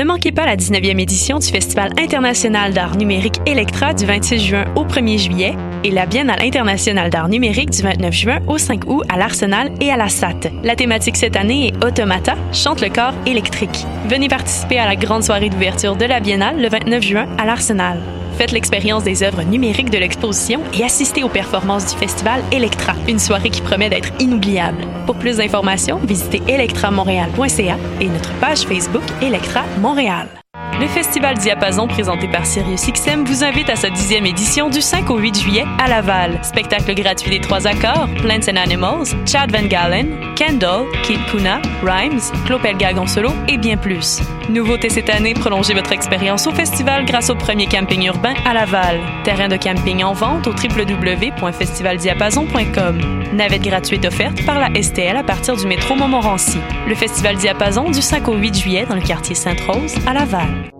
Ne manquez pas la 19e édition du Festival international d'art numérique Electra du 26 juin au 1er juillet et la Biennale internationale d'art numérique du 29 juin au 5 août à l'Arsenal et à la SAT. La thématique cette année est Automata, chante le corps électrique. Venez participer à la grande soirée d'ouverture de la Biennale le 29 juin à l'Arsenal. Faites l'expérience des œuvres numériques de l'exposition et assistez aux performances du festival Electra, une soirée qui promet d'être inoubliable. Pour plus d'informations, visitez electramontréal.ca et notre page Facebook Electra Montréal. Le Festival Diapason présenté par SiriusXM vous invite à sa dixième édition du 5 au 8 juillet à Laval. Spectacle gratuit des trois accords, Plants and Animals, Chad Van Galen, Kendall, Kid Kuna, Rhymes, Claude Pelgagon solo et bien plus. Nouveauté cette année, prolongez votre expérience au festival grâce au premier camping urbain à Laval. Terrain de camping en vente au www.festivaldiapason.com. Navette gratuite offerte par la STL à partir du métro Montmorency. Le Festival Diapason du 5 au 8 juillet dans le quartier Sainte-Rose à Laval. back.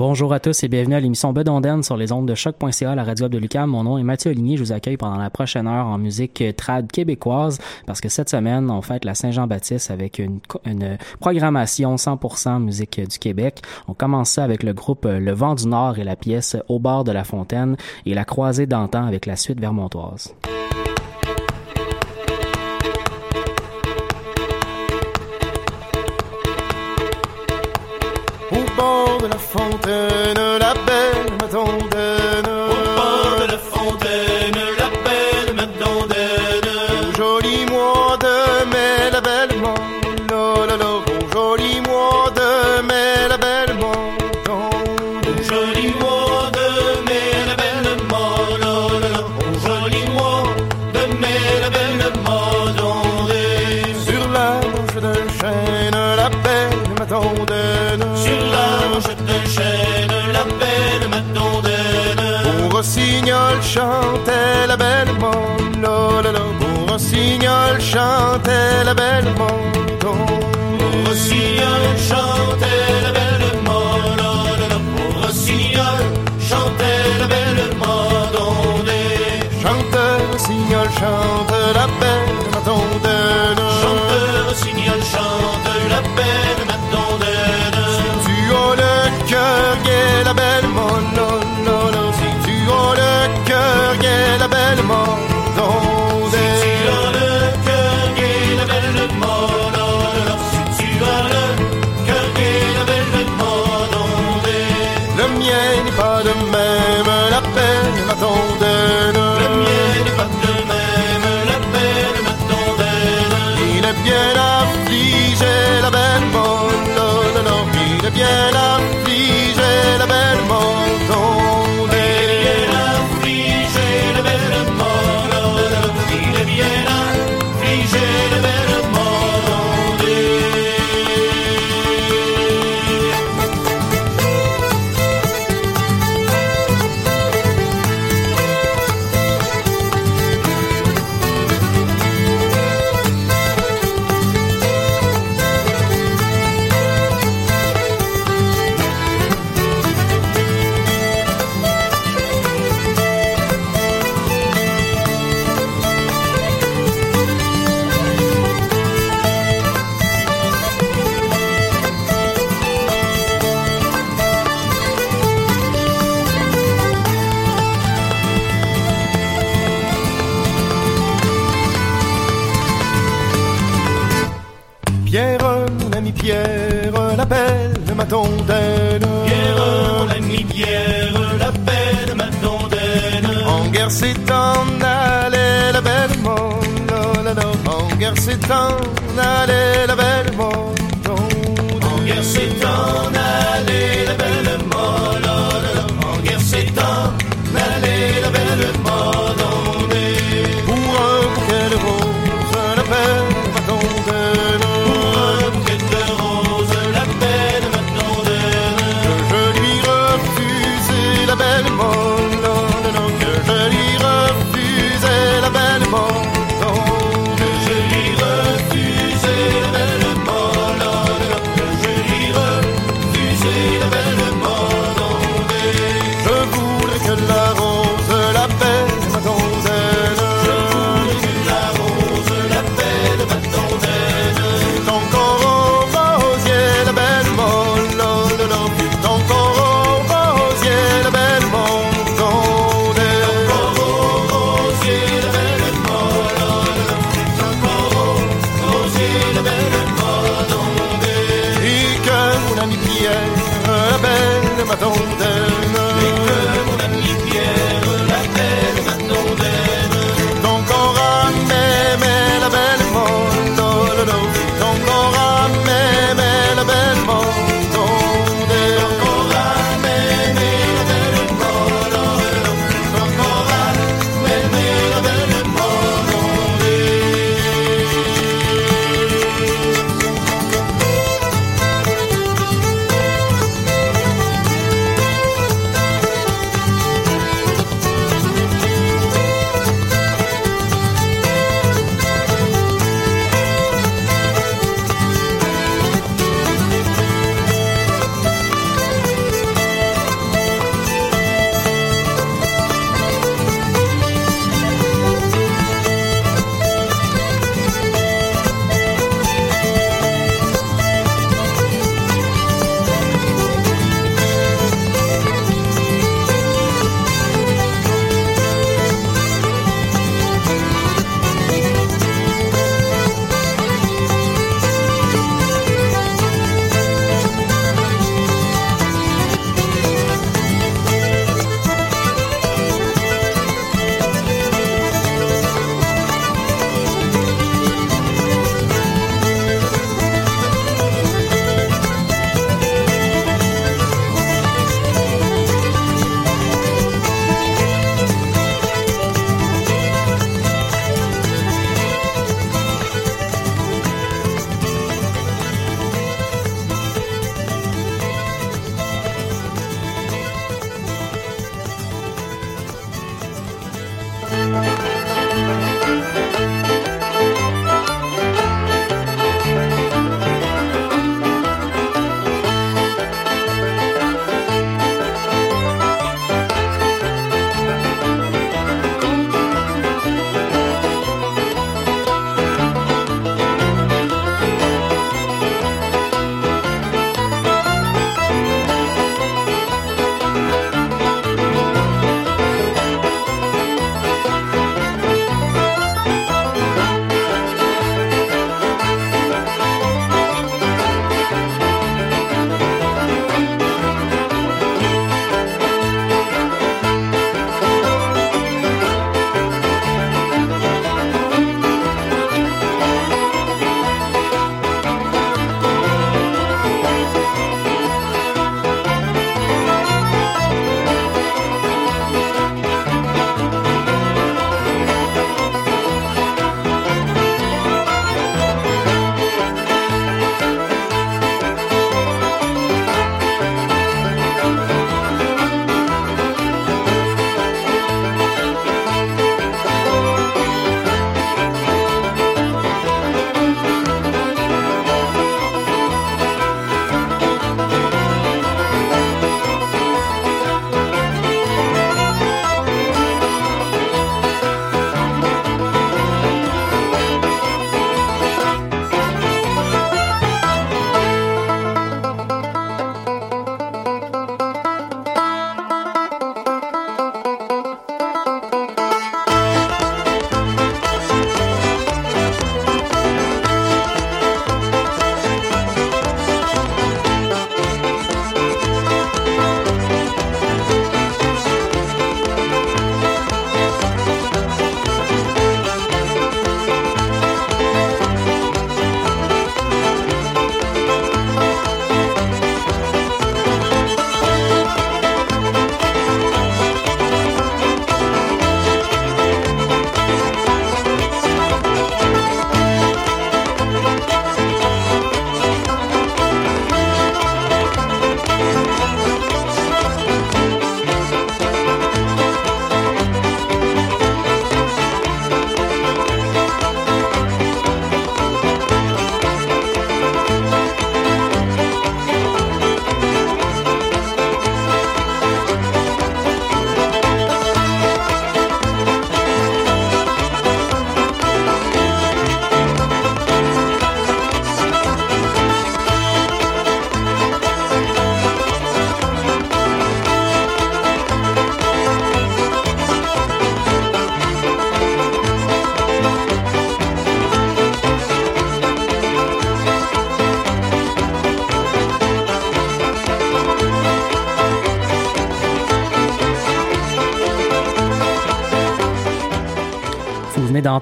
Bonjour à tous et bienvenue à l'émission Bedonden sur les ondes de choc.ca, la radio de Lucam. Mon nom est Mathieu Aligny. Je vous accueille pendant la prochaine heure en musique trad québécoise parce que cette semaine, on fête la Saint-Jean-Baptiste avec une, une, programmation 100% musique du Québec. On commence ça avec le groupe Le Vent du Nord et la pièce Au bord de la fontaine et la croisée d'antan avec la suite vermontoise. Bord de la fontaine, la belle monde. Pour rossignol chantait la belle. Pour rossignol chantait la belle m'attendait. Chante rossignol chante la belle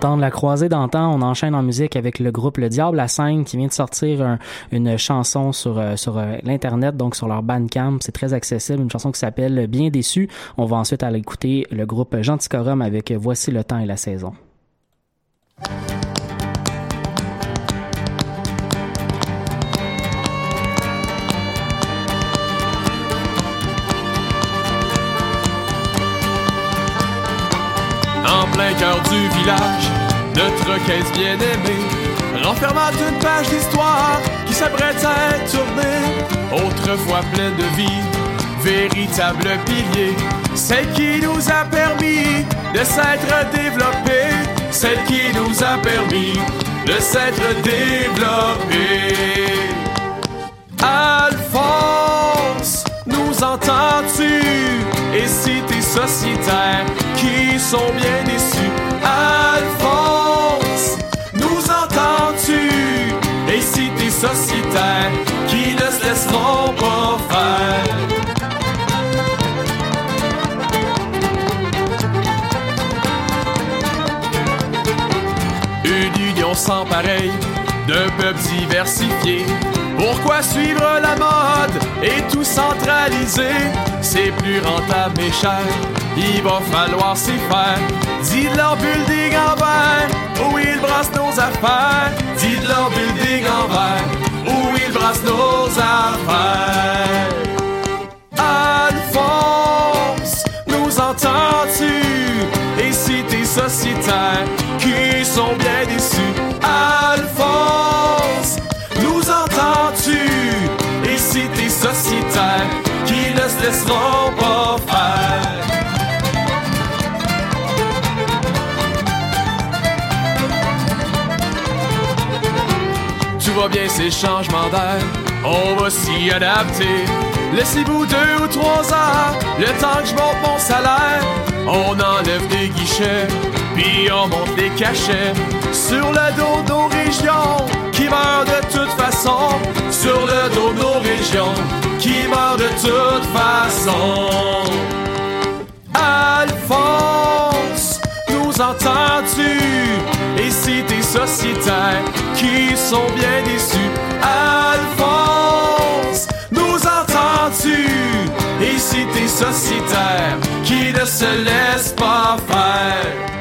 La Croisée d'antan. On enchaîne en musique avec le groupe Le Diable à 5 qui vient de sortir un- une chanson sur, euh, sur euh, l'Internet, donc sur leur Bandcamp. C'est très accessible, une chanson qui s'appelle Bien déçu. On va ensuite aller écouter le groupe Genticorum avec Voici le temps et la saison. En plein cœur du village, notre caisse bien aimée, renfermant une page d'histoire qui s'apprête à être tournée, autrefois pleine de vie, véritable pilier, celle qui nous a permis de s'être développé, celle qui nous a permis de s'être développé. Alphonse, nous entends-tu? Et si tes sociétaires qui sont bien déçus? Alphonse, sociétaires qui ne se laisseront pas faire? Une union sans pareil, d'un peuple diversifié. Pourquoi suivre la mode et tout centraliser? C'est plus rentable mais cher, il va falloir s'y faire. Dis leur building en verre, où ils brassent nos affaires. Dis leur building en ces changements d'air, on va s'y adapter. Laissez-vous deux ou trois heures, le temps que je monte mon salaire. On enlève des guichets, puis on monte des cachets. Sur le dos de nos régions, qui meurent de toute façon. Sur le dos de nos régions, qui meurent de toute façon. Alphonse, nous entends-tu? Et si tes sociétaires qui sont bien déçus? Alphonse, nous entends-tu? Et tes sociétaires qui ne se laissent pas faire?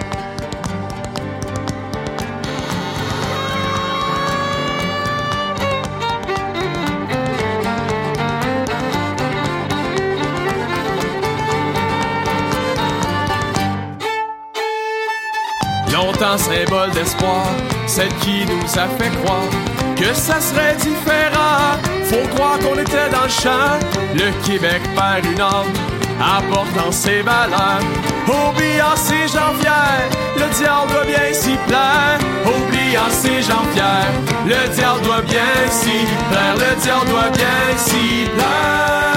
Longtemps symbole d'espoir, celle qui nous a fait croire que ça serait différent. Faut croire qu'on était dans le champ, le Québec perd une âme, apportant ses valeurs. Oubliant ses fiers, le diable doit bien s'y plaire. Oubliant ses fiers, le diable doit bien s'y plaire. Le diable doit bien s'y plaire.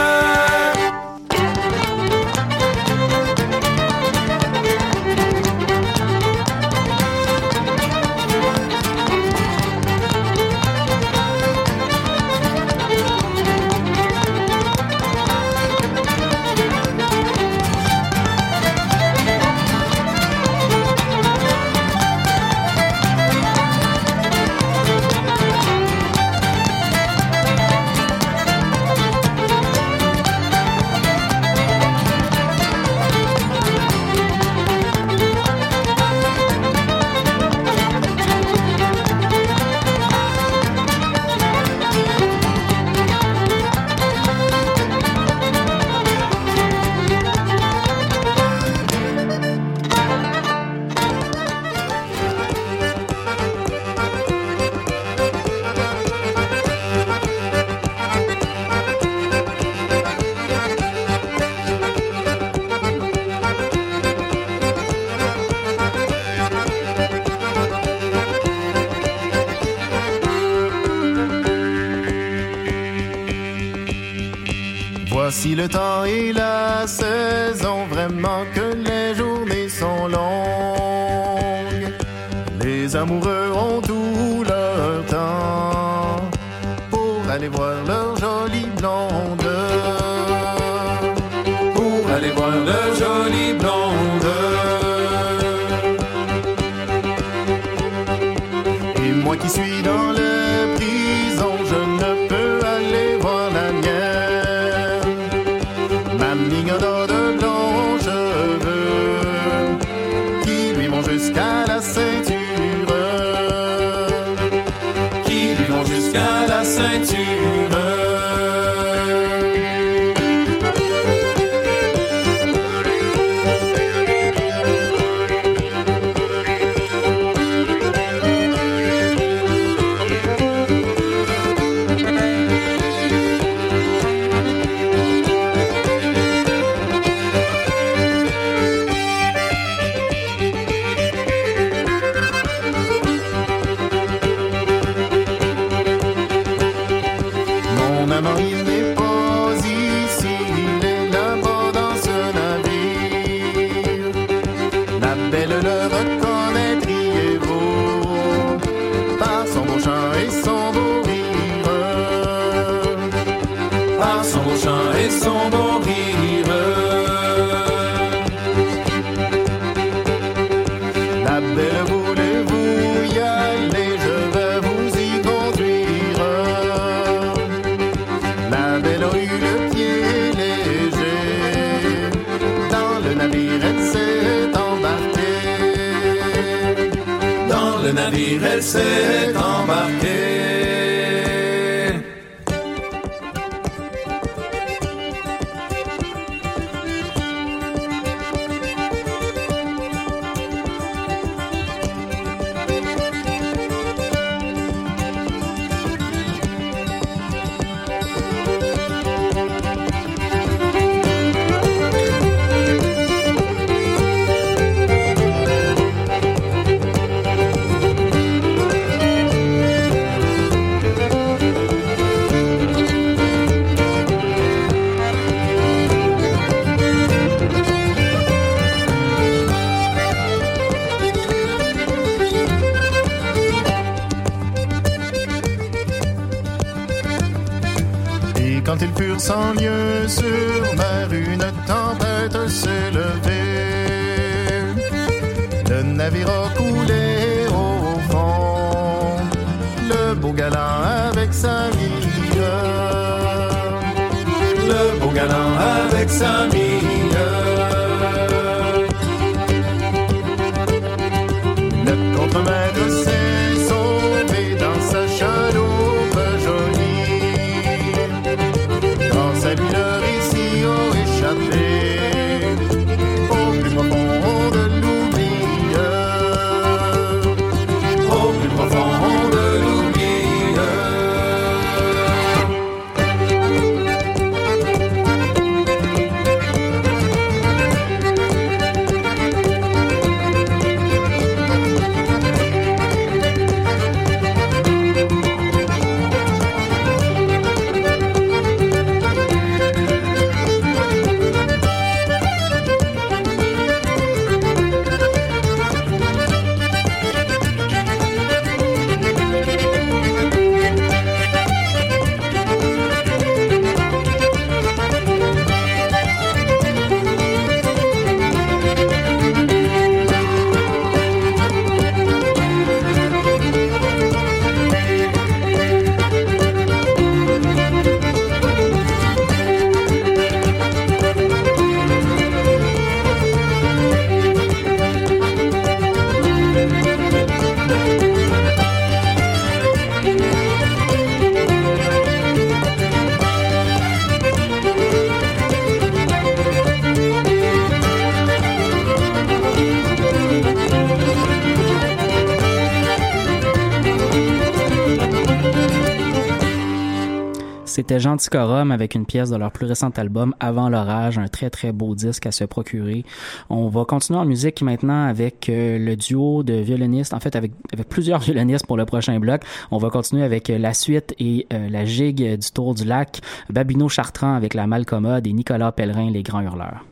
jusqu'à la. Et quand ils furent sans lieu sur mer, une tempête s'est levée. Le navire a coulé au fond, le beau galant avec sa mine. Le beau galant avec sa mine. C'était Ticorum avec une pièce de leur plus récent album Avant l'orage, un très très beau disque à se procurer. On va continuer en musique maintenant avec euh, le duo de violonistes, en fait avec, avec plusieurs violonistes pour le prochain bloc. On va continuer avec euh, la suite et euh, la gigue du Tour du Lac, Babino Chartrand avec la Malcommode et Nicolas Pellerin, les Grands Hurleurs.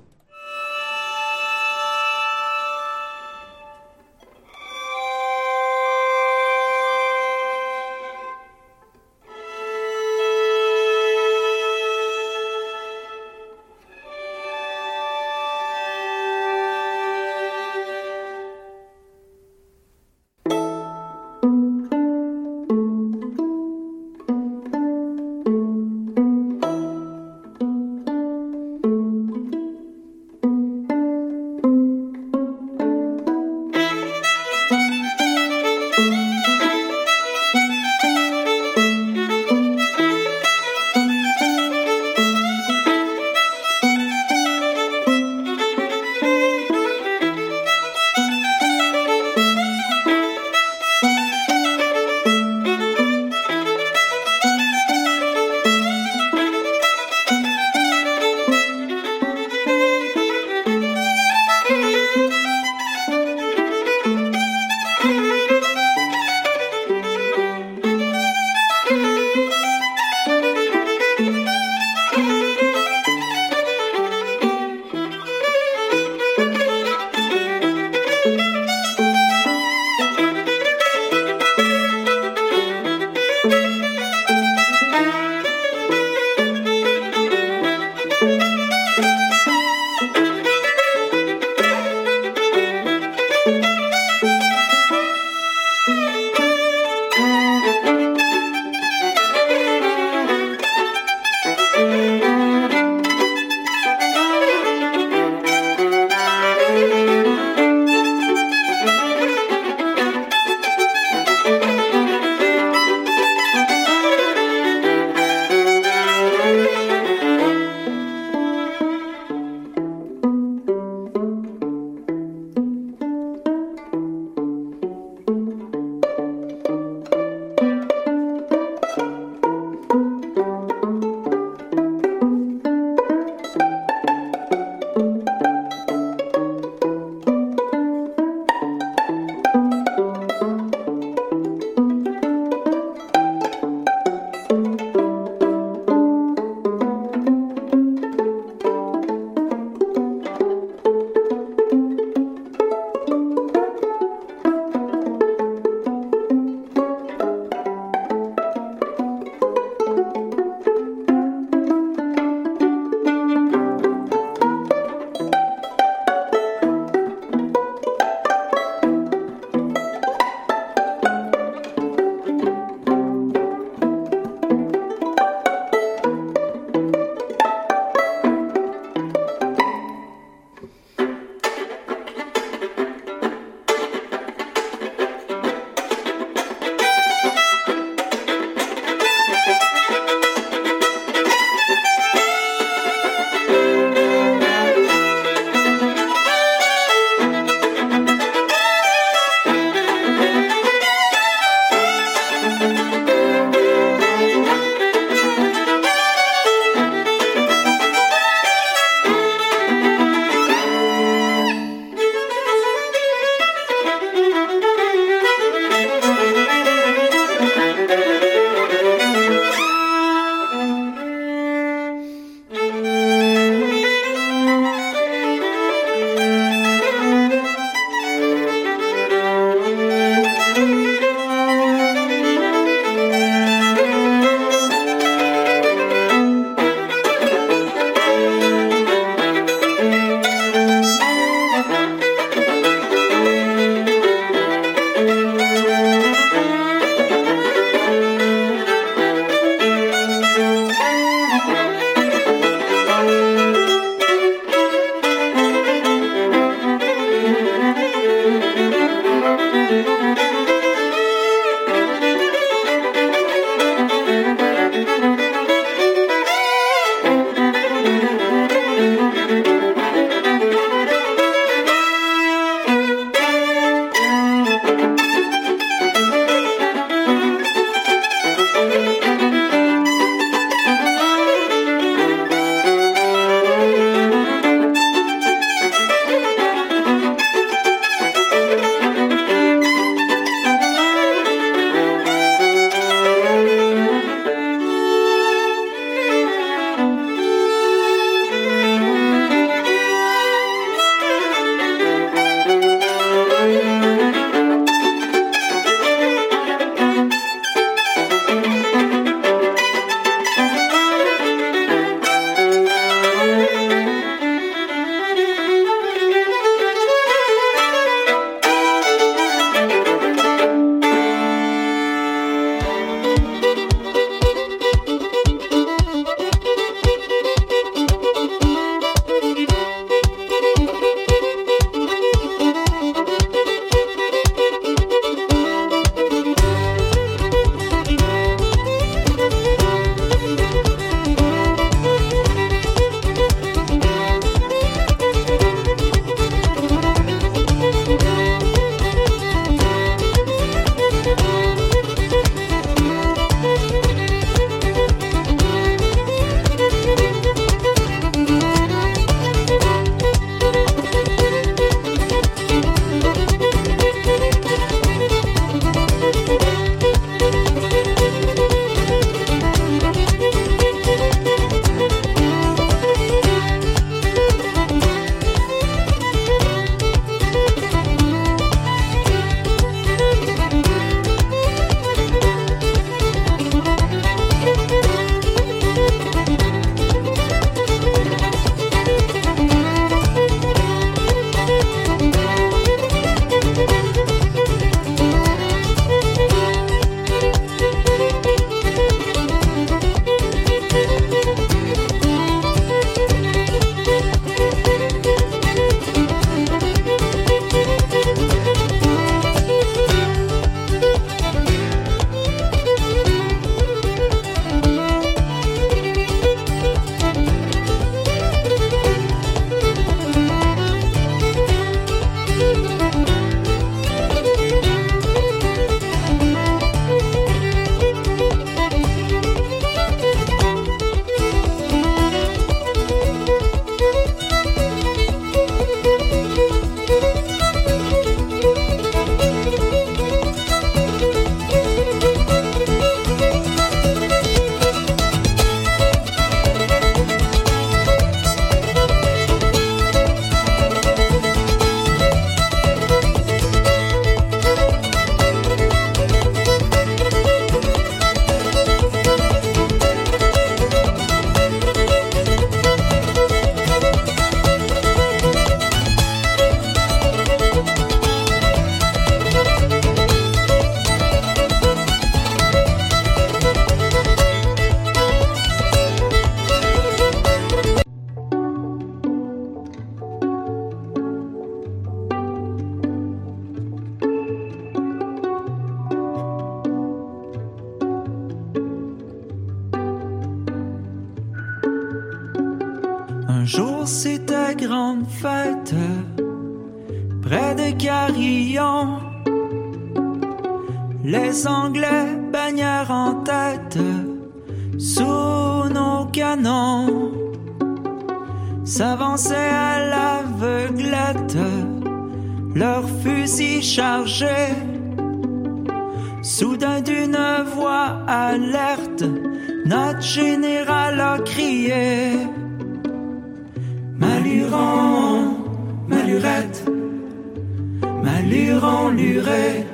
Maluron, Luré,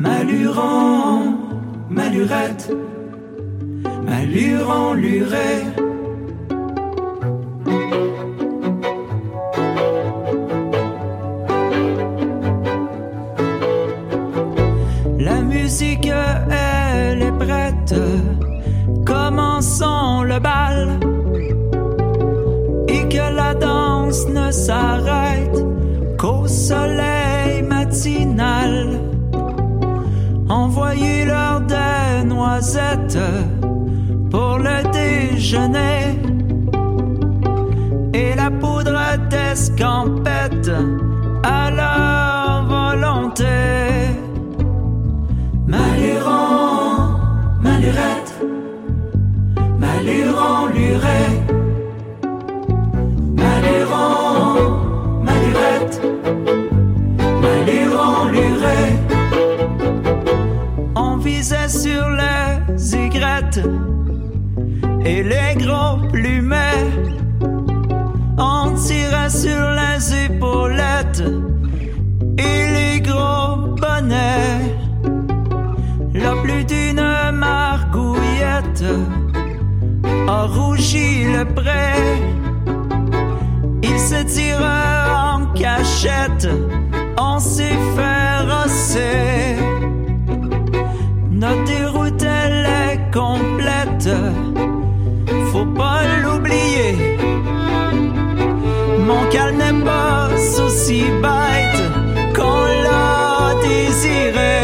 Maluron, Malurette, Maluron, Luré. La musique, elle est prête. Commençons le bal. Et que la danse ne s'arrête soleil matinal. Envoyez-leur des noisettes pour le déjeuner. Et la poudre d'escampette le pré. Il se tire en cachette, on s'est fait. Notre déroute, elle est complète, faut pas l'oublier. Mon calme n'est pas aussi bête qu'on l'a désiré.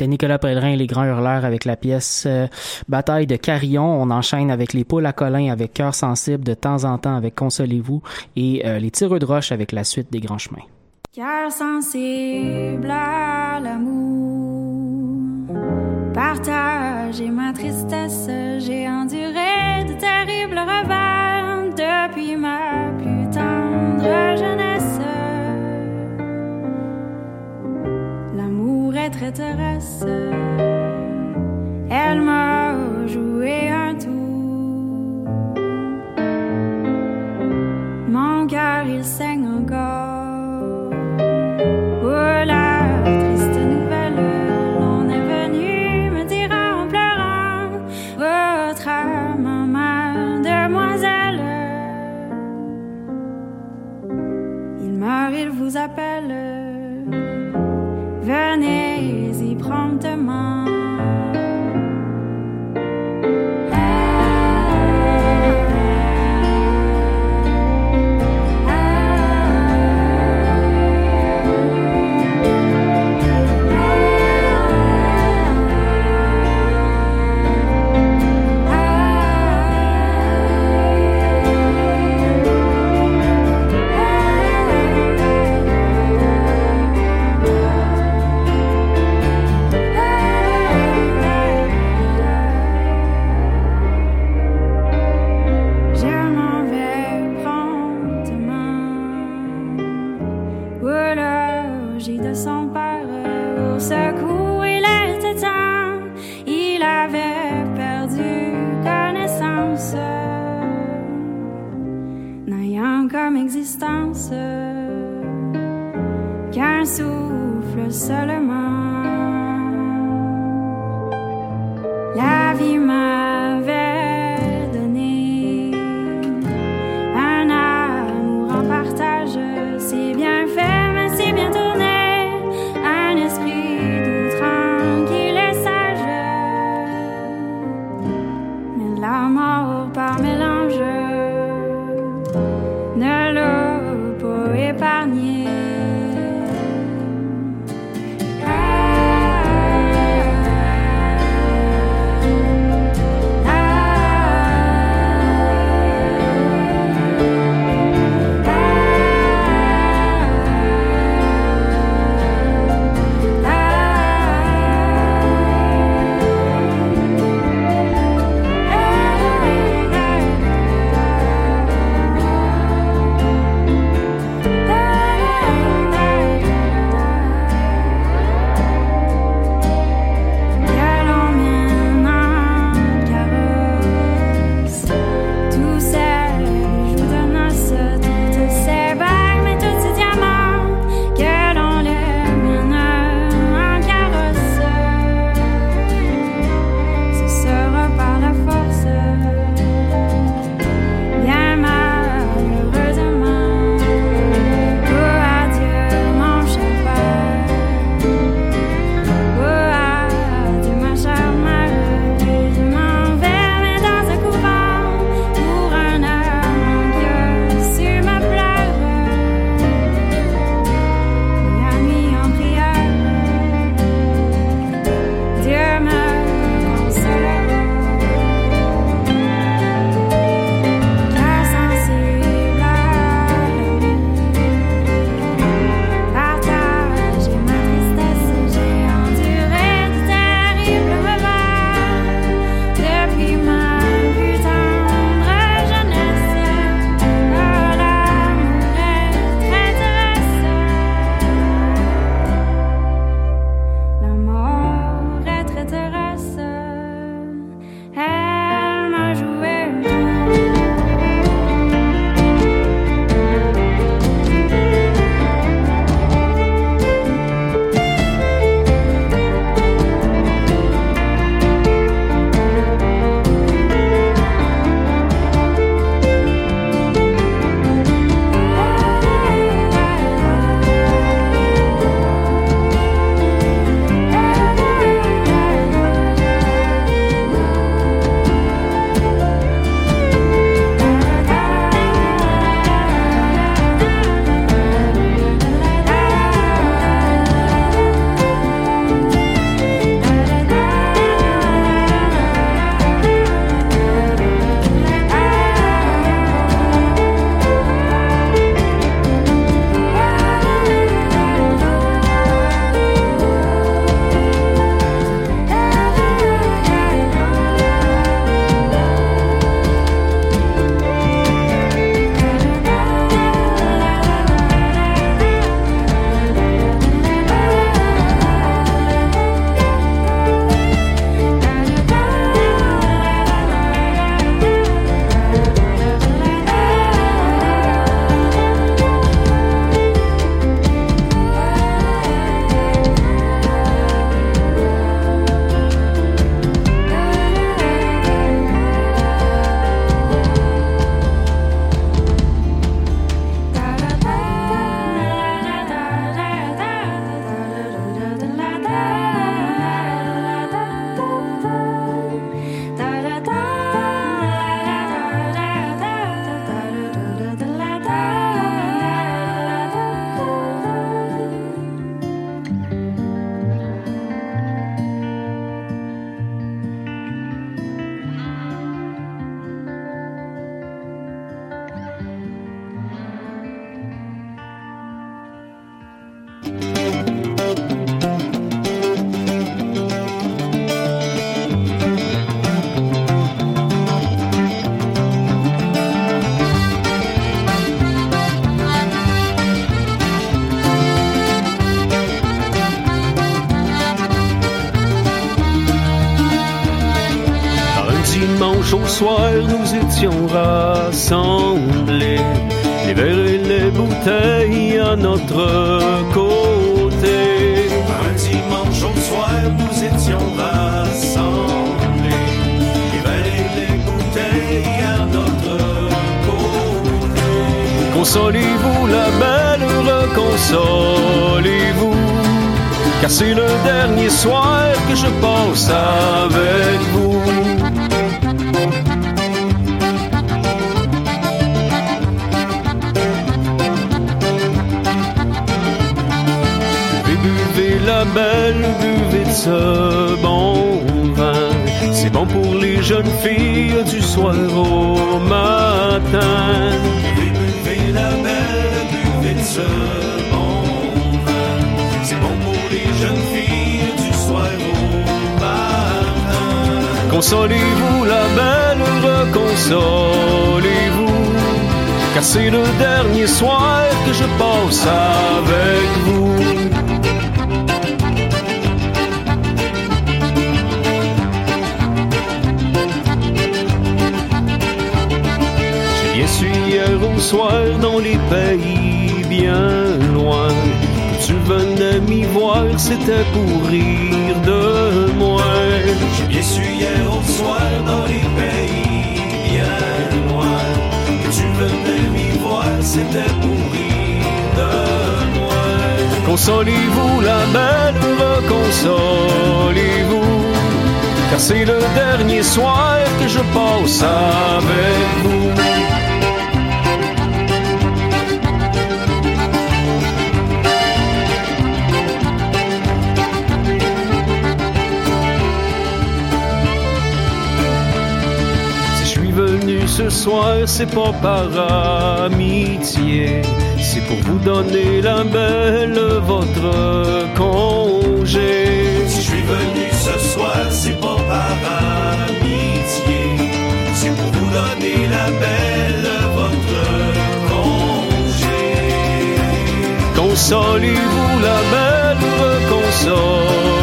C'était Nicolas Pellerin les Grands Hurleurs avec la pièce euh, Bataille de Carillon. On enchaîne avec les poules à Colin avec Cœur sensible de temps en temps avec Consolez-vous et euh, les tireux de roche avec la suite des grands chemins. Cœur sensible à l'amour, partagez ma tristesse, j'ai enduré de terribles revers depuis ma plus tendre jeunesse. L'amour est traîtresse, elle m'a joué un tour. Mon cœur il saigne encore. Oh la triste nouvelle, l'on est venu me dire en pleurant votre âme ma demoiselle. Il meurt, il vous appelle. Venez-y undermine. notre côté. Un dimanche au soir, nous étions rassemblés. Et valaient les bouteilles à notre côté. Consolez-vous, la belle, reconsolez-vous. Car c'est le dernier soir que je pense avec vous. Ce bon vin. C'est bon pour les jeunes filles du soir au matin. Buvez, buvez la belle, buvez de ce bon vin. C'est bon pour les jeunes filles du soir au matin. Consolez-vous la belle, reconsolez-vous. Car c'est le dernier soir que je passe avec vous. Soir dans les pays bien loin. Que tu venais m'y voir, c'était pour rire de moi. J'ai bien su hier au soir dans les pays bien loin. Que tu venais m'y voir, c'était pour rire de moi. Consolez-vous la belle, reconsolez-vous. Car c'est le dernier soir que je passe avec vous. Ce soir, c'est pas par amitié, c'est pour vous donner la belle votre congé. Si je suis venu ce soir, c'est pas par amitié, c'est pour vous donner la belle votre congé. Consolez-vous la belle, consolez-vous.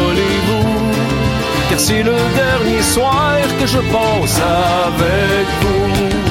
C'est le dernier soir que je passe avec vous.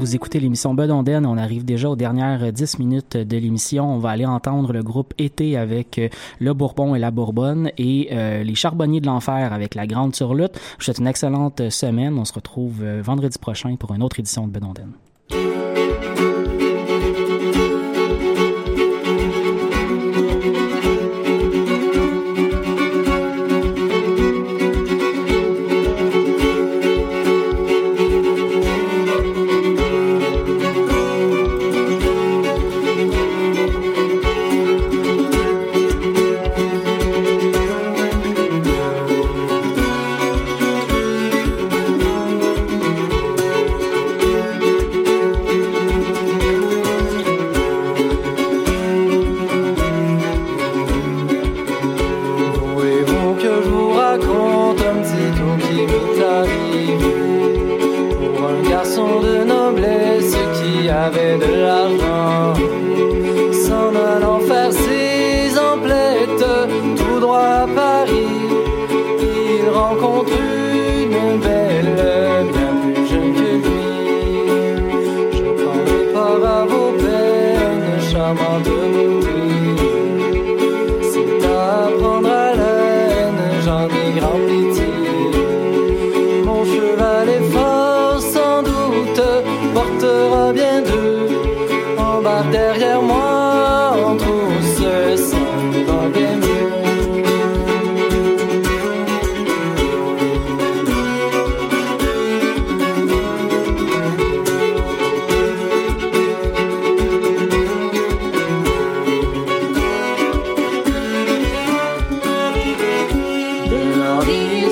Vous écoutez l'émission Bedonden. On arrive déjà aux dernières 10 minutes de l'émission. On va aller entendre le groupe Été avec euh, Le Bourbon et la Bourbonne et euh, les Charbonniers de l'Enfer avec la Grande Surlutte. Je vous souhaite une excellente semaine. On se retrouve euh, vendredi prochain pour une autre édition de Bedonden. Voulez-vous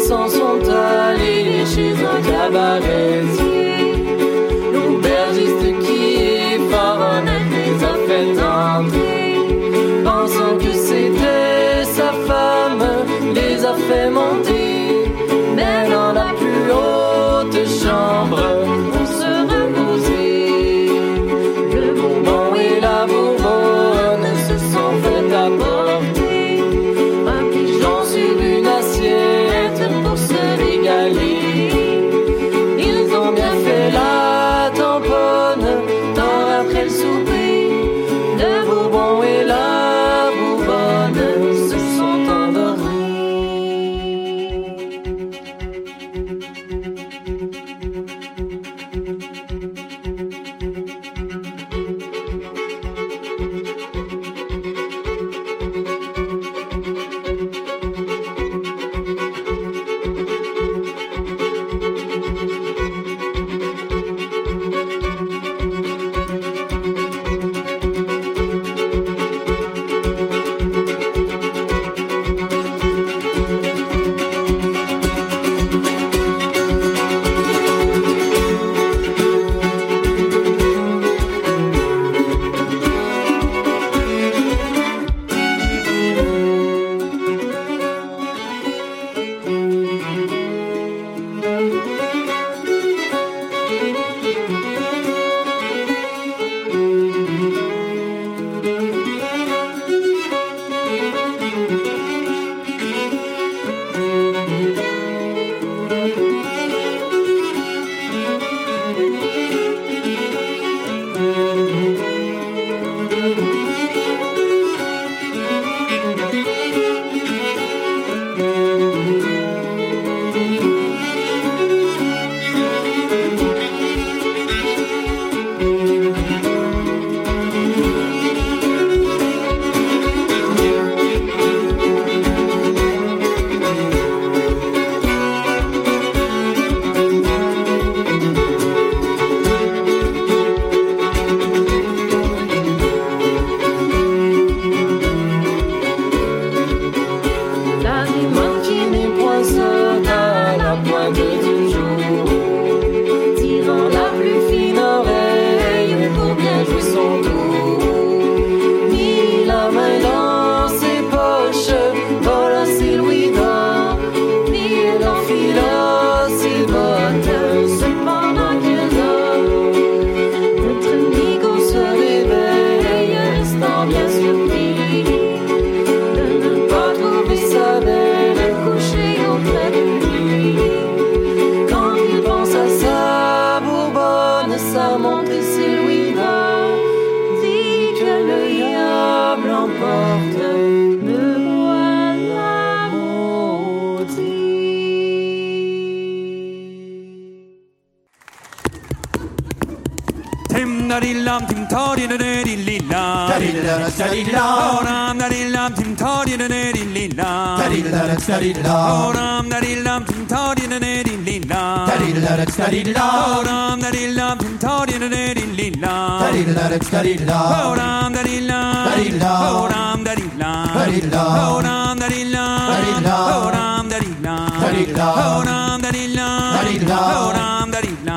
s'en sont allés chez un cabaretier. da da. Oh ram da dee dum dum da dee da dee dee da. Da da. Oh dum da dee da Oh dum da dee. Da. Oh dum da dee. Da. Oh dum da dee. Da. Oh dum da dee. Da. Oh dum da dee. Da. Oh dum da dee dum.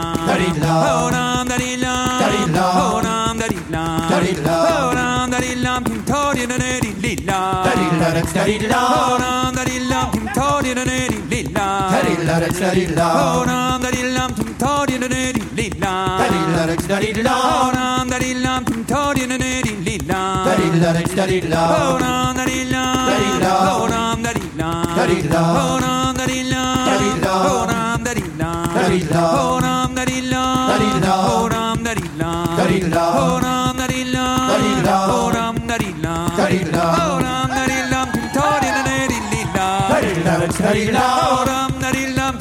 Da dee da. Hold on. Ram Narilam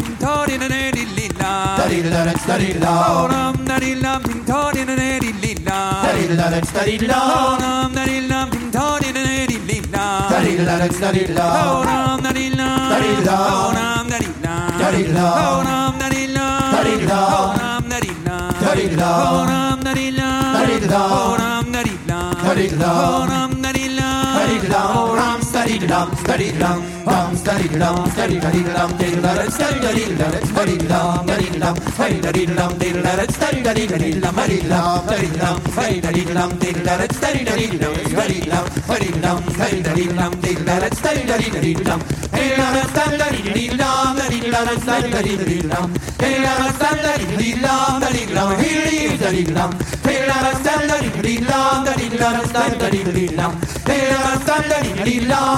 study dum, study dum, dum, study dum, study dum, dum, diddle dum, study dum, dum, study dum, dum, dum, study dum, dum, diddle dum, study dum, dum, dum, study dum, dum, study dum, dum, diddle dum, study dum, dum, study dum, dum, study dum, diddle dum, study dum, dum, diddle dum, study dum, dum, diddle dum, study dum, dum, diddle dum, diddle dum, study dum, dum, diddle dum, here leaves the diddle dum, diddle dum, study dum, dum, diddle dum, study dum, dum, diddle dum, diddle dum, study dum, dum, diddle dum,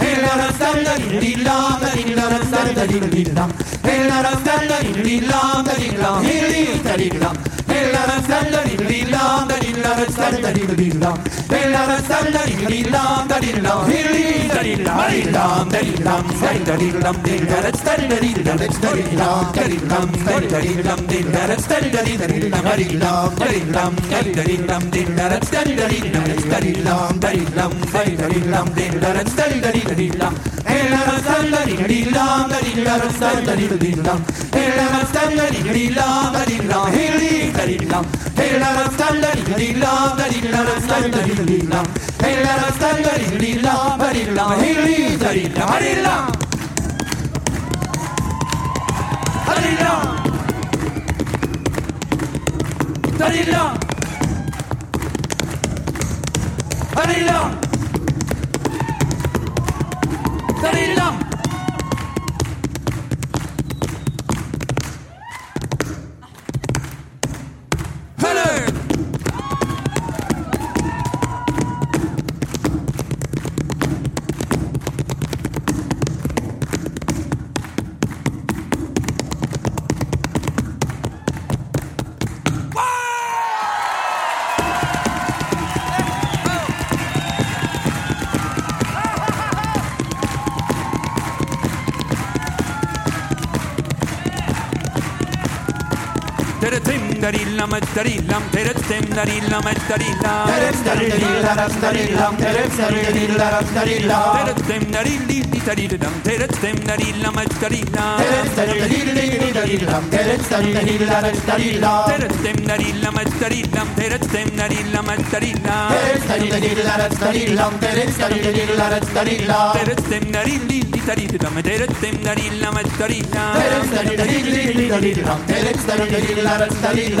Hey, didam, Hurry along! Hurry along! Come in along. darillam darillam terep tem darillam darillam terep darillam darillam terep darillam darillam terep tem darilli darillam terep tem darillam darillam terep darilli darillam terep darillam darillam terep tem darillam darillam terep tem darillam darillam terep darillam darillam terep darillam darillam terep tem darilli darillam terep tem darillam darillam terep darilli darillam terep darillam darillam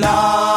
La